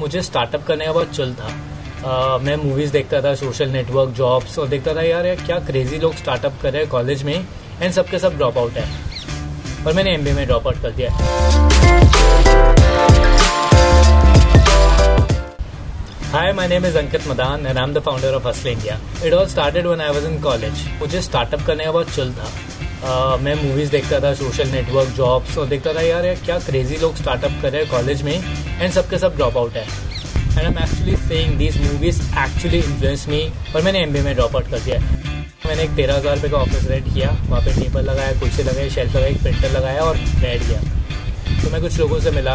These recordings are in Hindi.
मुझे स्टार्टअप करने का बहुत चल था। uh, मैं मूवीज़ देखता था सोशल नेटवर्क जॉब्स और देखता था यार यार क्या क्रेजी लोग स्टार्टअप कर रहे हैं कॉलेज में एंड सबके सब ड्रॉप आउट है। और मैंने एम में ड्रॉप आउट कर दिया। Hi my name is Ankit Madan and I am the founder of Hustle India it all started when I was in college मुझे स्टार्टअप करने का बहुत चल था। मैं मूवीज़ देखता था सोशल नेटवर्क जॉब्स और देखता था, यार यार, क्या क्रेजी लोग स्टार्टअप कर रहे हैं कॉलेज में एंड सबके सब ड्रॉप आउट है. And I am actually saying these movies actually influence me और मैंने एमबीए में ड्रॉप आउट कर दिया मैंने एक तेरह हज़ार रुपये का ऑफ़िस रेंट किया, वहाँ पे टेबल लगाया, कुर्सी लगाई शेल्फ लगाई प्रिंटर लगाया, और बैठ गया। तो मैं कुछ लोगों से मिला,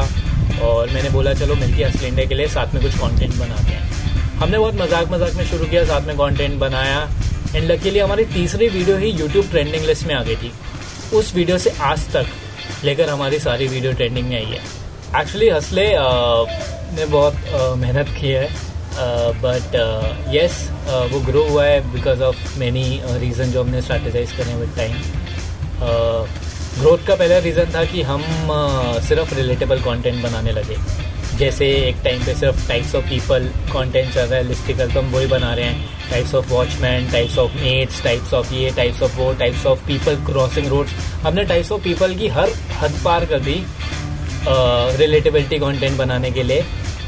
और मैंने बोला, चलो मिलकर असली इंडिया के लिए साथ में कुछ कंटेंट बनाते हैं। हमने बहुत मज़ाक मज़ाक में शुरू किया, साथ में कंटेंट बनाया एंड लकीली हमारी तीसरी वीडियो ही यूट्यूब ट्रेंडिंग लिस्ट में आ गई थी। उस वीडियो से आज तक लेकर हमारी सारी वीडियो ट्रेंडिंग में आई है। एक्चुअली हंसले ने बहुत मेहनत की है। बट येस वो ग्रो हुआ है बिकॉज़ ऑफ़ मैनी रीज़न जो हमने स्ट्रैटेजाइज करें विद टाइम ग्रोथ का पहला रीज़न था कि हम uh, सिर्फ़ रिलेटेबल कंटेंट बनाने लगे। जैसे एक टाइम पे सिर्फ़ टाइप्स ऑफ़ पीपल कंटेंट चल रहा है लिस्टिकल तो हम वही बना रहे हैं. Types of watchman types of mates types of ये टाइप्स ऑफ़ वो types of people crossing roads हमने टाइप्स ऑफ़ पीपल की हर हद पार कर दी रिलेटेबिलिटी कंटेंट बनाने के लिए.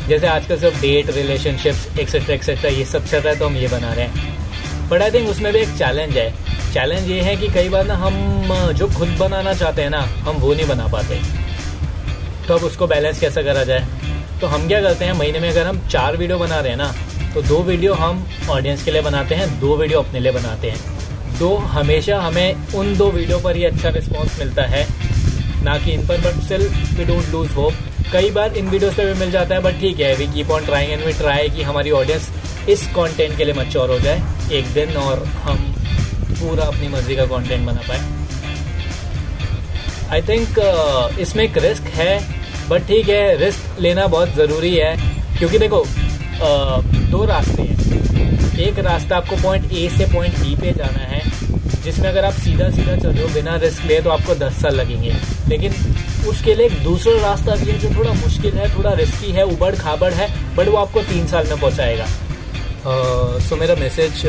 जैसे आजकल सिर्फ़ डेट रिलेशनशिप्स एक्सेट्रा एक्सेट्रा ये सब चल रहा है तो हम ये बना रहे हैं. बट आई थिंक उसमें भी एक चैलेंज है. चैलेंज ये है कि कई बार ना हम जो खुद बनाना चाहते हैं ना, हम वो नहीं बना पाते. तो अब उसको बैलेंस कैसे करा जाए? तो हम क्या करते हैं महीने में अगर हम चार वीडियो बना रहे हैं ना तो दो वीडियो हम ऑडियंस के लिए बनाते हैं दो वीडियो अपने लिए बनाते हैं। तो हमेशा हमें उन दो वीडियो पर ही अच्छा रिस्पॉन्स मिलता है ना कि इन पर but still we don't lose hope कई बार इन वीडियोस पे भी मिल जाता है बट ठीक है we keep on trying and we try कि हमारी ऑडियंस इस कंटेंट के लिए मच्योर हो जाए एक दिन और हम पूरा अपनी मर्ज़ी का कंटेंट बना पाए। आई थिंक uh, इसमें एक रिस्क है बट ठीक है रिस्क लेना बहुत ज़रूरी है क्योंकि देखो uh, दो रास्ते हैं। एक रास्ता आपको पॉइंट ए से पॉइंट बी पे जाना है जिसमें अगर आप सीधा सीधा चल रहे हो बिना रिस्क लिए तो आपको दस साल लगेंगे। लेकिन उसके लिए एक दूसरा रास्ता भी है जो थोड़ा मुश्किल है थोड़ा रिस्की है उबड़ खाबड़ है बट वो आपको तीन साल में पहुंचाएगा। सो मेरा message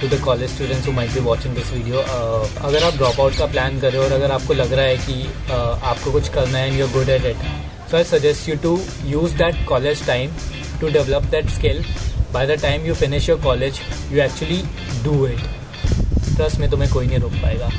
to the college students might be watching this video अगर आप ड्रॉप आउट का प्लान कर रहे हो और अगर आपको लग रहा है कि uh, आपको कुछ करना है and you good at it so I suggest you to use that college time to develop that skill by the time you finish your college you actually do it trust me तुम्हें कोई नहीं रोक पाएगा।